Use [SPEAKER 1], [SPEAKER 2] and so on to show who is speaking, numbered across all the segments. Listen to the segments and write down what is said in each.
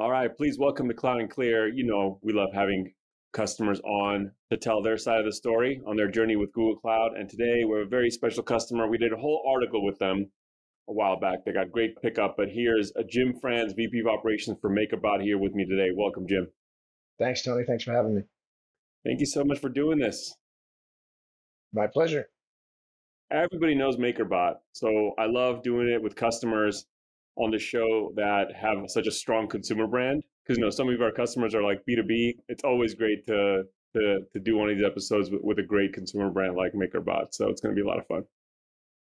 [SPEAKER 1] All right, please welcome to Cloud and Clear. You know, we love having customers on to tell their side of the story on their journey with Google Cloud. And today we're a very special customer. We did a whole article with them a while back. They got great pickup. But here's a Jim Franz, VP of Operations for MakerBot, here with me today. Welcome, Jim.
[SPEAKER 2] Thanks, Tony. Thanks for having me.
[SPEAKER 1] Thank you so much for doing this.
[SPEAKER 2] My pleasure.
[SPEAKER 1] Everybody knows MakerBot. So I love doing it with customers on the show that have such a strong consumer brand. Because you know, some of our customers are like B2B. It's always great to to to do one of these episodes with, with a great consumer brand like MakerBot. So it's going to be a lot of fun.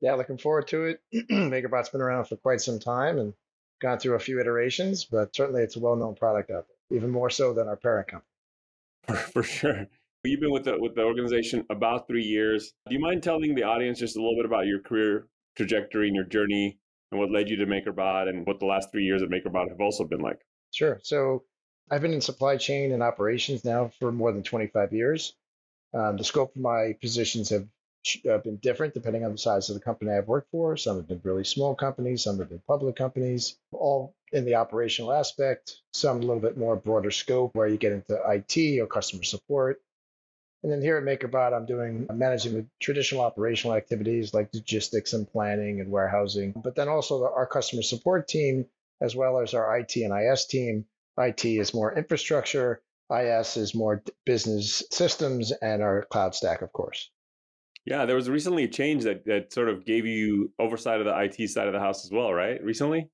[SPEAKER 2] Yeah, looking forward to it. MakerBot's been around for quite some time and gone through a few iterations, but certainly it's a well-known product out there, even more so than our parent company.
[SPEAKER 1] For, for sure. You've been with the with the organization about three years. Do you mind telling the audience just a little bit about your career trajectory and your journey and what led you to MakerBot and what the last three years at MakerBot have also been like?
[SPEAKER 2] Sure. So I've been in supply chain and operations now for more than 25 years. Um, the scope of my positions have uh, been different depending on the size of the company I've worked for. Some have been really small companies, some have been public companies, all in the operational aspect, some a little bit more broader scope where you get into IT or customer support. And then here at MakerBot, I'm doing I'm managing the traditional operational activities like logistics and planning and warehousing, but then also the, our customer support team, as well as our IT and IS team. IT is more infrastructure, IS is more business systems, and our cloud stack, of course.
[SPEAKER 1] Yeah, there was recently a change that, that sort of gave you oversight of the IT side of the house as well, right? Recently?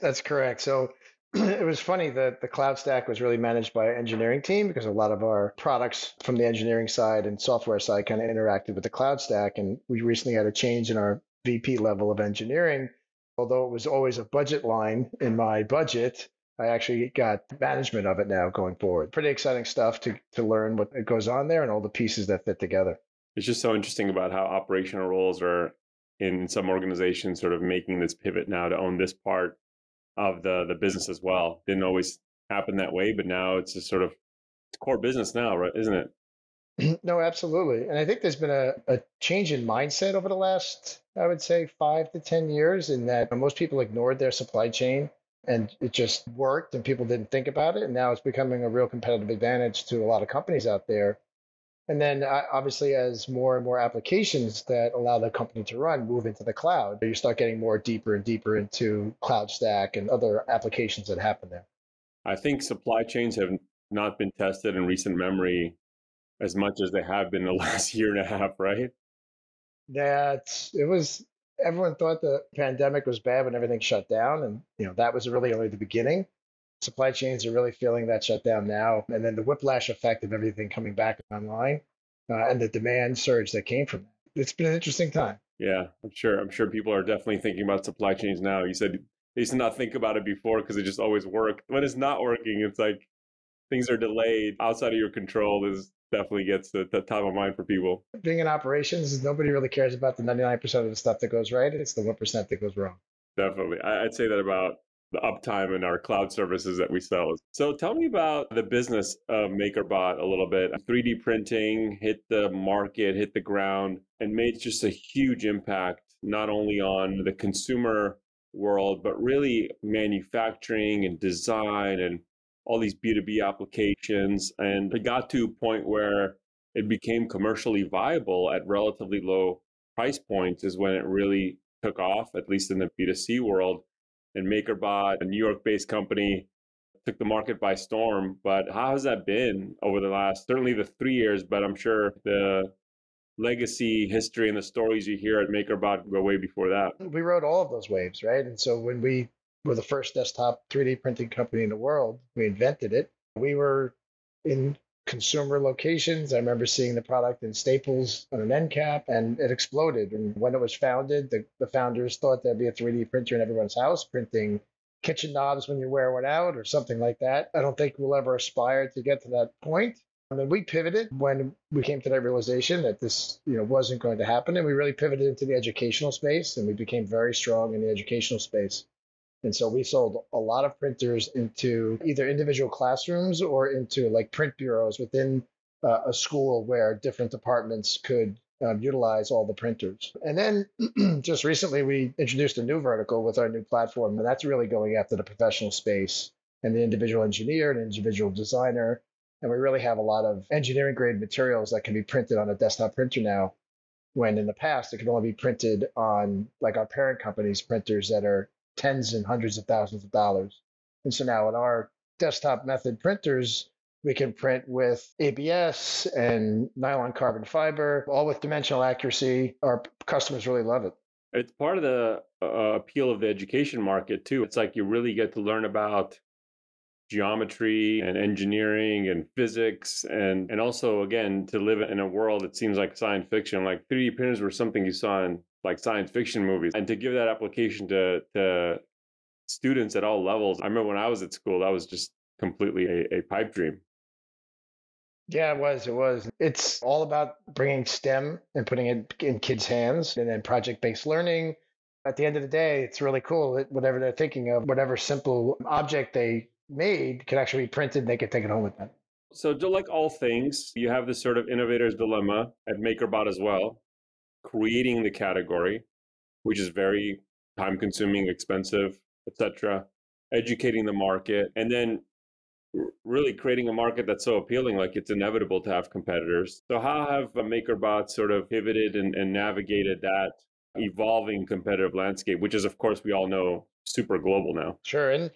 [SPEAKER 2] That's correct. So it was funny that the cloud stack was really managed by our engineering team because a lot of our products from the engineering side and software side kind of interacted with the cloud stack. And we recently had a change in our VP level of engineering. Although it was always a budget line in my budget, I actually got management of it now going forward. Pretty exciting stuff to, to learn what goes on there and all the pieces that fit together.
[SPEAKER 1] It's just so interesting about how operational roles are in some organizations sort of making this pivot now to own this part of the the business as well. Didn't always happen that way, but now it's just sort of core business now, right? Isn't
[SPEAKER 2] it? no, absolutely. And I think there's been a, a change in mindset over the last, I would say, five to 10 years in that most people ignored their supply chain and it just worked and people didn't think about it. And now it's becoming a real competitive advantage to a lot of companies out there and then uh, obviously, as more and more applications that allow the company to run move into the cloud, you start getting more deeper and deeper into cloud stack and other applications that happen there.
[SPEAKER 1] I think supply chains have not been tested in recent memory as much as they have been the last year and a half, right?
[SPEAKER 2] That it was everyone thought the pandemic was bad when everything shut down and you know that was really only the beginning supply chains are really feeling that shutdown now. And then the whiplash effect of everything coming back online uh, and the demand surge that came from that. It's been an interesting time.
[SPEAKER 1] Yeah, I'm sure. I'm sure people are definitely thinking about supply chains now. You said they used to not think about it before because it just always worked. When it's not working, it's like things are delayed outside of your control is definitely gets the, the top of mind for people.
[SPEAKER 2] Being in operations, nobody really cares about the 99% of the stuff that goes right. It's the 1% that goes wrong.
[SPEAKER 1] Definitely. I'd say that about the uptime in our cloud services that we sell. So tell me about the business of MakerBot a little bit. 3D printing hit the market, hit the ground, and made just a huge impact, not only on the consumer world, but really manufacturing and design and all these B2B applications. And it got to a point where it became commercially viable at relatively low price points is when it really took off, at least in the B2C world and MakerBot, a New York based company, took the market by storm. But how has that been over the last, certainly the three years, but I'm sure the legacy history and the stories you hear at MakerBot go way before that.
[SPEAKER 2] We rode all of those waves, right? And so when we were the first desktop 3D printing company in the world, we invented it. We were in consumer locations. I remember seeing the product in Staples on an end cap and it exploded. And when it was founded, the, the founders thought there'd be a 3D printer in everyone's house printing kitchen knobs when you wear one out or something like that. I don't think we'll ever aspire to get to that point. I mean, we pivoted when we came to that realization that this, you know, wasn't going to happen, and we really pivoted into the educational space, and we became very strong in the educational space. And so we sold a lot of printers into either individual classrooms or into like print bureaus within uh, a school where different departments could um, utilize all the printers. And then just recently, we introduced a new vertical with our new platform, and that's really going after the professional space and the individual engineer and individual designer. And we really have a lot of engineering grade materials that can be printed on a desktop printer now, when in the past it could only be printed on like our parent company's printers that are tens and hundreds of thousands of dollars. And so now in our desktop method printers, we can print with ABS and nylon carbon fiber, all with dimensional accuracy. Our customers really love it.
[SPEAKER 1] It's part of the uh, appeal of the education market too. It's like you really get to learn about geometry and engineering and physics and and also again to live in a world that seems like science fiction like 3d printers were something you saw in like science fiction movies and to give that application to to students at all levels i remember when i was at school that was just completely a, a pipe dream
[SPEAKER 2] yeah, it was. It was. It's all about bringing STEM and putting it in kids' hands and then project based learning. At the end of the day, it's really cool that whatever they're thinking of, whatever simple object they made can actually be printed. They can take it home with them.
[SPEAKER 1] So, like all things, you have this sort of innovator's dilemma at MakerBot as well, creating the category, which is very time consuming, expensive, etc., educating the market, and then really creating a market that's so appealing, like it's inevitable to have competitors. So, how have MakerBot sort of pivoted and, and navigated that evolving competitive landscape, which is, of course, we all know super global now?
[SPEAKER 2] Sure. And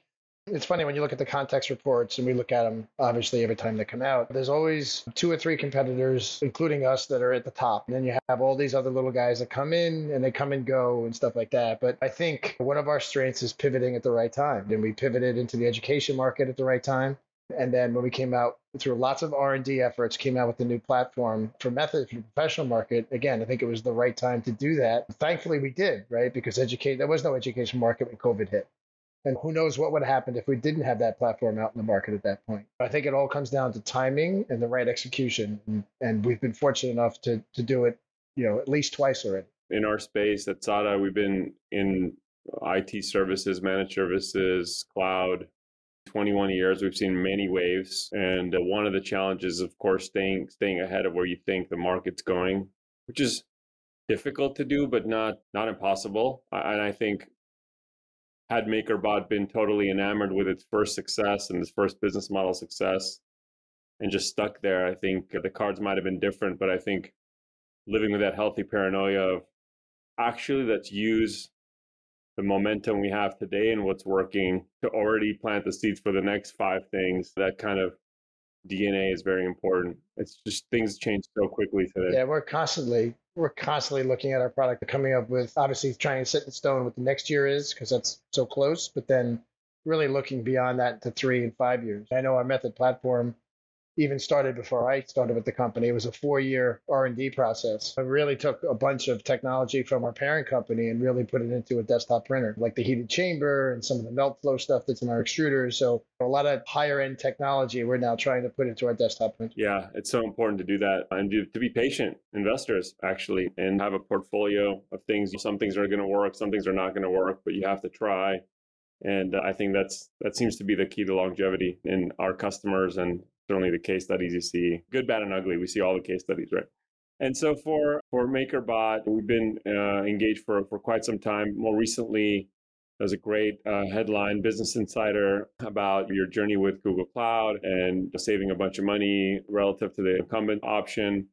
[SPEAKER 2] it's funny when you look at the context reports and we look at them obviously every time they come out. There's always two or three competitors, including us, that are at the top. And then you have all these other little guys that come in and they come and go and stuff like that. But I think one of our strengths is pivoting at the right time. And we pivoted into the education market at the right time. And then when we came out through lots of R&D efforts, came out with the new platform for Method for the professional market. Again, I think it was the right time to do that. Thankfully, we did, right? Because educate there was no education market when COVID hit. And who knows what would have happened if we didn't have that platform out in the market at that point. I think it all comes down to timing and the right execution. And, and we've been fortunate enough to, to do it, you know, at least twice already.
[SPEAKER 1] In our space at SADA, we've been in IT services, managed services, cloud, 21 years we've seen many waves and uh, one of the challenges of course staying staying ahead of where you think the market's going which is difficult to do but not not impossible and i think had makerbot been totally enamored with its first success and its first business model success and just stuck there i think the cards might have been different but i think living with that healthy paranoia of actually let's use the momentum we have today and what's working to already plant the seeds for the next five things. That kind of DNA is very important. It's just things change so quickly today.
[SPEAKER 2] Yeah, we're constantly we're constantly looking at our product, coming up with obviously trying to set in stone what the next year is because that's so close, but then really looking beyond that to three and five years. I know our method platform even started before I started with the company. It was a four-year R&D process. I really took a bunch of technology from our parent company and really put it into a desktop printer, like the heated chamber and some of the melt flow stuff that's in our extruders. So a lot of higher-end technology we're now trying to put into our desktop printer.
[SPEAKER 1] Yeah, it's so important to do that and to, to be patient investors actually and have a portfolio of things. Some things are going to work, some things are not going to work, but you have to try. And I think that's that seems to be the key to longevity in our customers and certainly the case studies you see, good, bad, and ugly. We see all the case studies, right? And so for for MakerBot, we've been uh, engaged for for quite some time. More recently, there's a great uh, headline, Business Insider, about your journey with Google Cloud and saving a bunch of money relative to the incumbent option,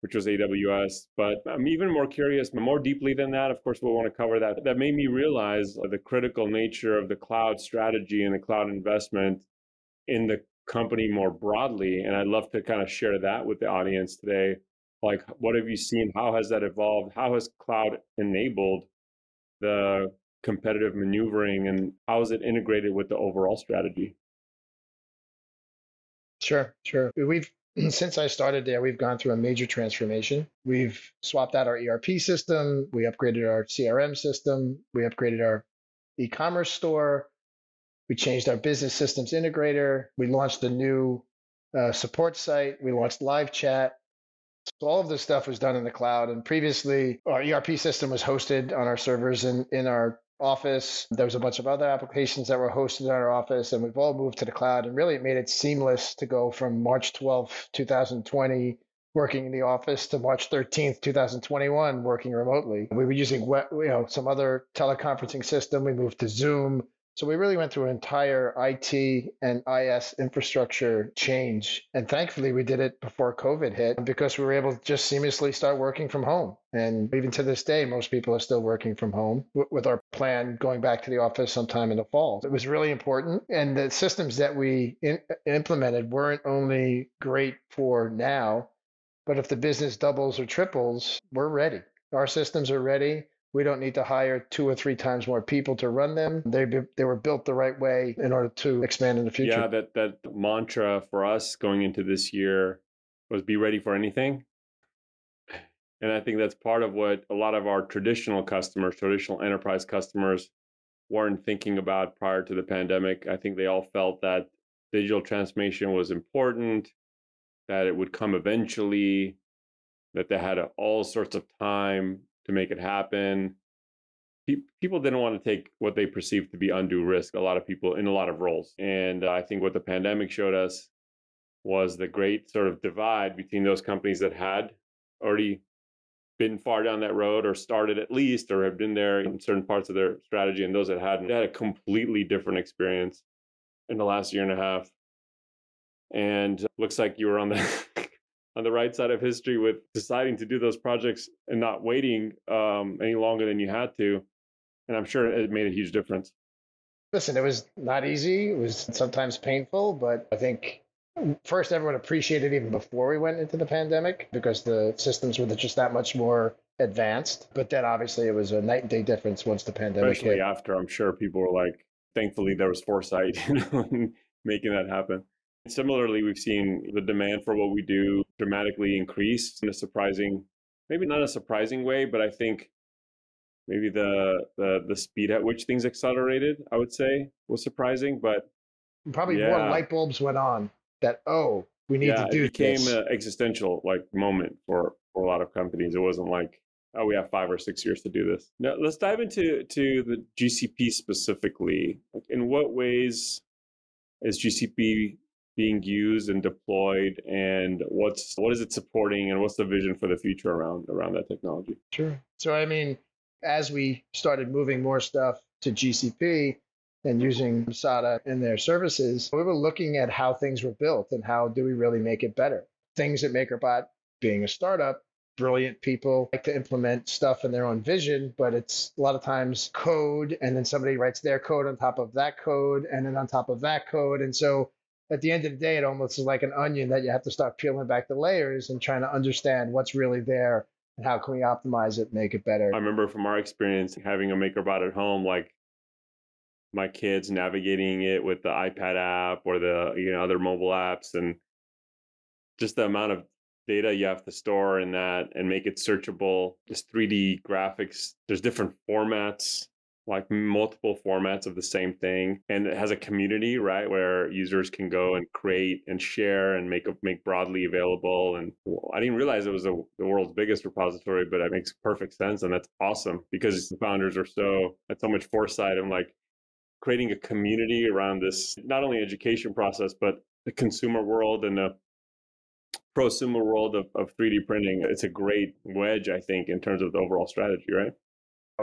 [SPEAKER 1] which was AWS. But I'm even more curious, more deeply than that. Of course, we'll want to cover that. That made me realize the critical nature of the cloud strategy and the cloud investment in the company more broadly. And I'd love to kind of share that with the audience today. Like, what have you seen? How has that evolved? How has cloud enabled the competitive maneuvering and how is it integrated with the overall strategy?
[SPEAKER 2] Sure, sure. We've since I started there, we've gone through a major transformation. We've swapped out our ERP system, we upgraded our CRM system, we upgraded our e-commerce store, we changed our business systems integrator. We launched a new uh, support site. We launched live chat. So all of this stuff was done in the cloud. And previously, our ERP system was hosted on our servers in, in our office. There was a bunch of other applications that were hosted in our office, and we've all moved to the cloud. And really, it made it seamless to go from March 12th, 2020, working in the office to March 13th, 2021, working remotely. We were using you know some other teleconferencing system. We moved to Zoom So we really went through an entire IT and IS infrastructure change. And thankfully, we did it before COVID hit because we were able to just seamlessly start working from home. And even to this day, most people are still working from home with our plan going back to the office sometime in the fall. It was really important. And the systems that we in- implemented weren't only great for now, but if the business doubles or triples, we're ready. Our systems are ready we don't need to hire two or three times more people to run them. They they were built the right way in order to expand in the future.
[SPEAKER 1] Yeah, that that mantra for us going into this year was be ready for anything. And I think that's part of what a lot of our traditional customers, traditional enterprise customers, weren't thinking about prior to the pandemic. I think they all felt that digital transformation was important, that it would come eventually, that they had all sorts of time to make it happen. People didn't want to take what they perceived to be undue risk, a lot of people in a lot of roles. And uh, I think what the pandemic showed us was the great sort of divide between those companies that had already been far down that road or started at least or have been there in certain parts of their strategy and those that hadn't. They had a completely different experience in the last year and a half. And uh, looks like you were on the on the right side of history with deciding to do those projects and not waiting um, any longer than you had to. And I'm sure it made a huge difference.
[SPEAKER 2] Listen, it was not easy. It was sometimes painful, but I think first everyone appreciated even before we went into the pandemic because the systems were just that much more advanced. But then obviously it was a night and day difference once the pandemic
[SPEAKER 1] Especially
[SPEAKER 2] hit.
[SPEAKER 1] after, I'm sure people were like, thankfully there was foresight you know, making that happen. Similarly, we've seen the demand for what we do dramatically increased in a surprising, maybe not a surprising way, but I think maybe the the the speed at which things accelerated, I would say, was surprising. But
[SPEAKER 2] probably yeah. more light bulbs went on that oh, we need
[SPEAKER 1] yeah,
[SPEAKER 2] to do this.
[SPEAKER 1] it became
[SPEAKER 2] this.
[SPEAKER 1] an existential like moment for for a lot of companies. It wasn't like oh, we have five or six years to do this. Now let's dive into to the GCP specifically. Like In what ways is GCP being used and deployed and what's what is it supporting and what's the vision for the future around around that technology
[SPEAKER 2] sure so i mean as we started moving more stuff to gcp and using SADA in their services, we were looking at how things were built and how do we really make it better. Things at MakerBot, being a startup, brilliant people like to implement stuff in their own vision, but it's a lot of times code, and then somebody writes their code on top of that code, and then on top of that code. And so at the end of the day, it almost is like an onion that you have to start peeling back the layers and trying to understand what's really there and how can we optimize it, make it better.
[SPEAKER 1] I remember from our experience having a MakerBot at home, like my kids navigating it with the iPad app or the you know other mobile apps, and just the amount of data you have to store in that and make it searchable. Just 3D graphics. There's different formats like multiple formats of the same thing and it has a community right where users can go and create and share and make make broadly available and i didn't realize it was a, the world's biggest repository but it makes perfect sense and that's awesome because the founders are so had so much foresight and like creating a community around this not only education process but the consumer world and the prosumer world of, of 3d printing. It's a great wedge i think in terms of the overall strategy right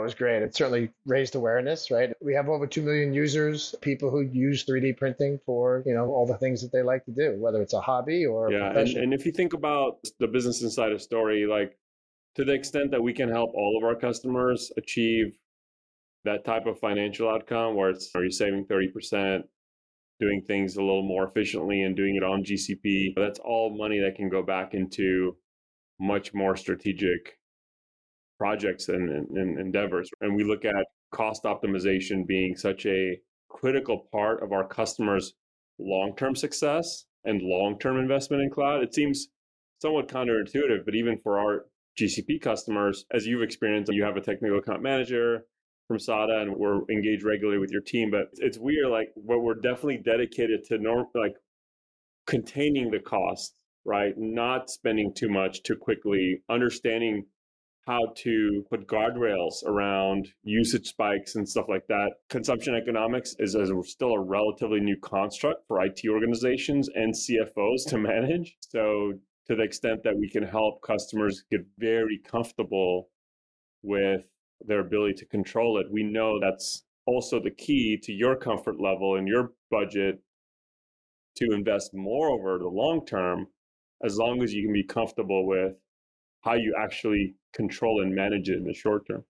[SPEAKER 2] was great. It certainly raised awareness, right? We have over 2 million users, people who use 3D printing for, you know, all the things that they like to do, whether it's a hobby or
[SPEAKER 1] yeah, and, and if you think about the business insider story, like to the extent that we can help all of our customers achieve that type of financial outcome where it's are you saving 30%, doing things a little more efficiently and doing it on GCP, that's all money that can go back into much more strategic projects and, and, endeavors. And we look at cost optimization being such a critical part of our customers' long term success and long term investment in cloud. It seems somewhat counterintuitive, but even for our GCP customers, as you've experienced, you have a technical account manager from SADA and we're engaged regularly with your team. But it's weird, like, what we're definitely dedicated to norm, like containing the costs, right? Not spending too much too quickly, understanding how to put guardrails around usage spikes and stuff like that. Consumption economics is, is still a relatively new construct for IT organizations and CFOs to manage. So, to the extent that we can help customers get very comfortable with their ability to control it, we know that's also the key to your comfort level and your budget to invest more over the long term, as long as you can be comfortable with how you actually control and manage it in the short term.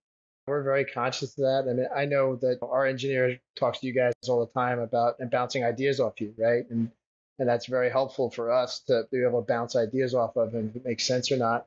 [SPEAKER 2] We're very conscious of that. I mean, I know that our engineer talks to you guys all the time about and bouncing ideas off you, right? And and that's very helpful for us to be able to bounce ideas off of and if it makes sense or not.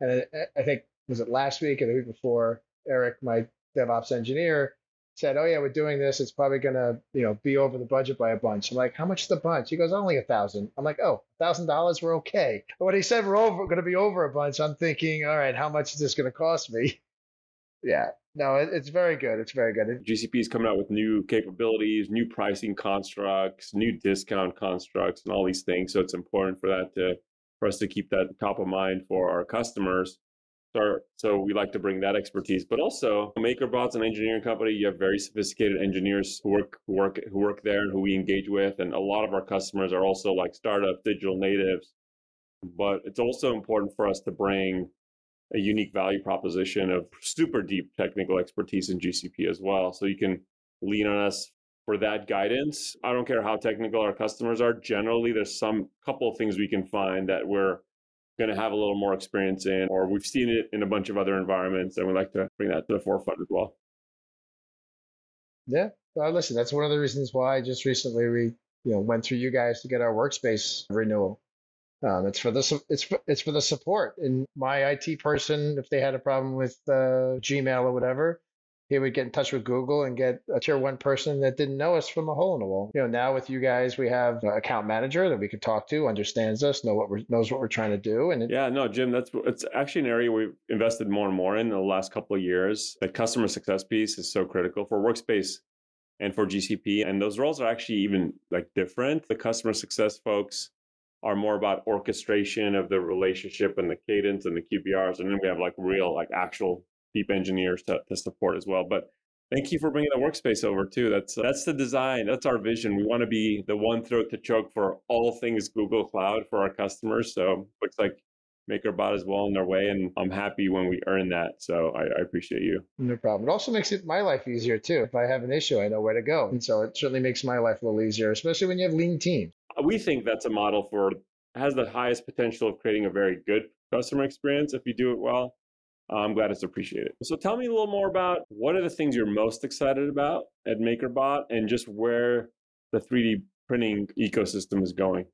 [SPEAKER 2] And I, I think was it last week or the week before, Eric, my DevOps engineer, said, "Oh yeah, we're doing this. It's probably gonna, you know, be over the budget by a bunch." I'm like, "How much is the bunch?" He goes, "Only a thousand. I'm like, "Oh, a thousand dollars, we're okay." But when he said we're over, going to be over a bunch, I'm thinking, "All right, how much is this going to cost me?" yeah, no, it, it's very good. It's very good.
[SPEAKER 1] GCP is coming out with new capabilities, new pricing constructs, new discount constructs, and all these things. So it's important for that to for us to keep that top of mind for our customers. So, so we like to bring that expertise, but also MakerBot's an engineering company. You have very sophisticated engineers who work who work who work there and who we engage with, and a lot of our customers are also like startup digital natives. But it's also important for us to bring a unique value proposition of super deep technical expertise in GCP as well. So you can lean on us for that guidance. I don't care how technical our customers are. Generally, there's some couple of things we can find that we're going to have a little more experience in, or we've seen it in a bunch of other environments, and we like to bring that to the forefront as well.
[SPEAKER 2] Yeah, listen, that's one of the reasons why just recently we, you know, went through you guys to get our workspace renewal. Um, it's for the it's it's for the support. And my IT person, if they had a problem with uh, Gmail or whatever, he would get in touch with Google and get a tier one person that didn't know us from a hole in the wall. You know, now with you guys, we have an account manager that we could talk to, understands us, know what we're, knows what we're trying to do. And
[SPEAKER 1] it, yeah, no, Jim, that's it's actually an area we've invested more and more in the last couple of years. The customer success piece is so critical for Workspace and for GCP, and those roles are actually even like different. The customer success folks are more about orchestration of the relationship and the cadence and the QBRs, and then we have like real like actual deep engineers to, to support as well. But thank you for bringing the workspace over too. That's that's the design. That's our vision. We want to be the one throat to choke for all things Google Cloud for our customers. So looks like MakerBot is well on their way, and I'm happy when we earn that. So I, I, appreciate you.
[SPEAKER 2] No problem. It also makes it my life easier too. If I have an issue, I know where to go, and so it certainly makes my life a little easier, especially when you have lean teams.
[SPEAKER 1] Uh, we think that's a model for has the highest potential of creating a very good customer experience if you do it well. I'm glad it's appreciated. So tell me a little more about what are the things you're most excited about at MakerBot and just where the 3D printing ecosystem is going.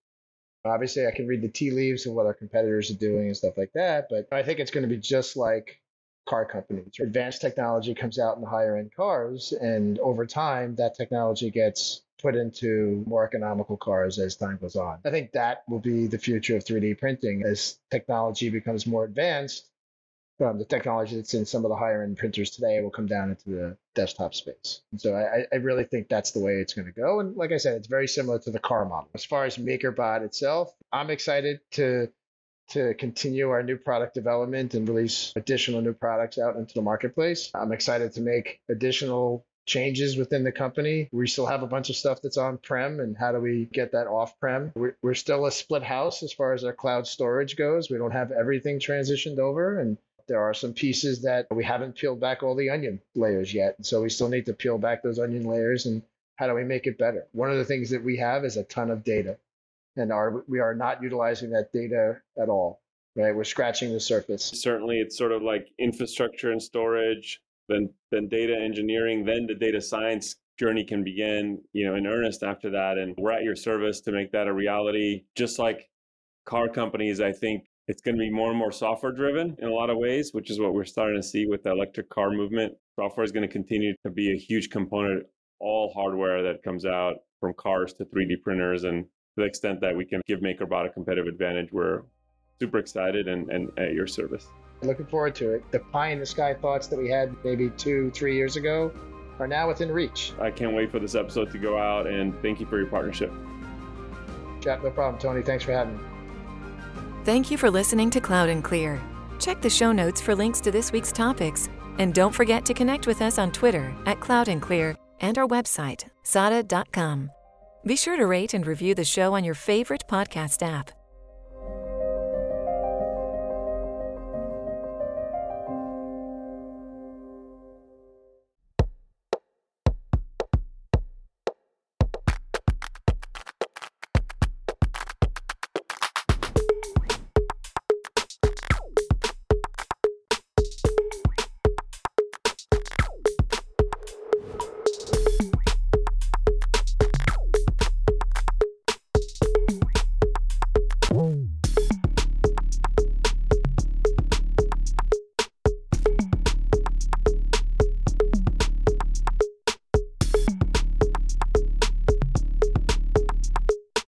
[SPEAKER 2] Obviously, I can read the tea leaves and what our competitors are doing and stuff like that, but I think it's going to be just like car companies. Advanced technology comes out in the higher end cars, and over time, that technology gets put into more economical cars as time goes on. I think that will be the future of 3D printing as technology becomes more advanced um, the technology that's in some of the higher end printers today will come down into the desktop space. And so I, I really think that's the way it's going to go. And like I said, it's very similar to the car model. As far as MakerBot itself, I'm excited to to continue our new product development and release additional new products out into the marketplace. I'm excited to make additional changes within the company. We still have a bunch of stuff that's on prem, and how do we get that off prem? We're, we're still a split house as far as our cloud storage goes. We don't have everything transitioned over, and there are some pieces that we haven't peeled back all the onion layers yet. So we still need to peel back those onion layers and how do we make it better? One of the things that we have is a ton of data and are we are not utilizing that data at all. Right? We're scratching the surface.
[SPEAKER 1] Certainly it's sort of like infrastructure and storage, then then data engineering, then the data science journey can begin, you know, in earnest after that. And we're at your service to make that a reality. Just like car companies, I think it's going to be more and more software driven in a lot of ways, which is what we're starting to see with the electric car movement. Software is going to continue to be a huge component. All hardware that comes out from cars to 3D printers, and to the extent that we can give MakerBot a competitive advantage, we're super excited and, and at your service.
[SPEAKER 2] Looking forward to it. The pie in the sky thoughts that we had maybe two, three years ago are now within reach.
[SPEAKER 1] I can't wait for this episode to go out, and thank you for your partnership.
[SPEAKER 2] Chat, no problem, Tony. Thanks for having me.
[SPEAKER 3] Thank you for listening to Cloud and Clear. Check the show notes for links to this week's topics. And don't forget to connect with us on Twitter at Cloud and Clear and our website, sada.com. Be sure to rate and review the show on your favorite podcast app.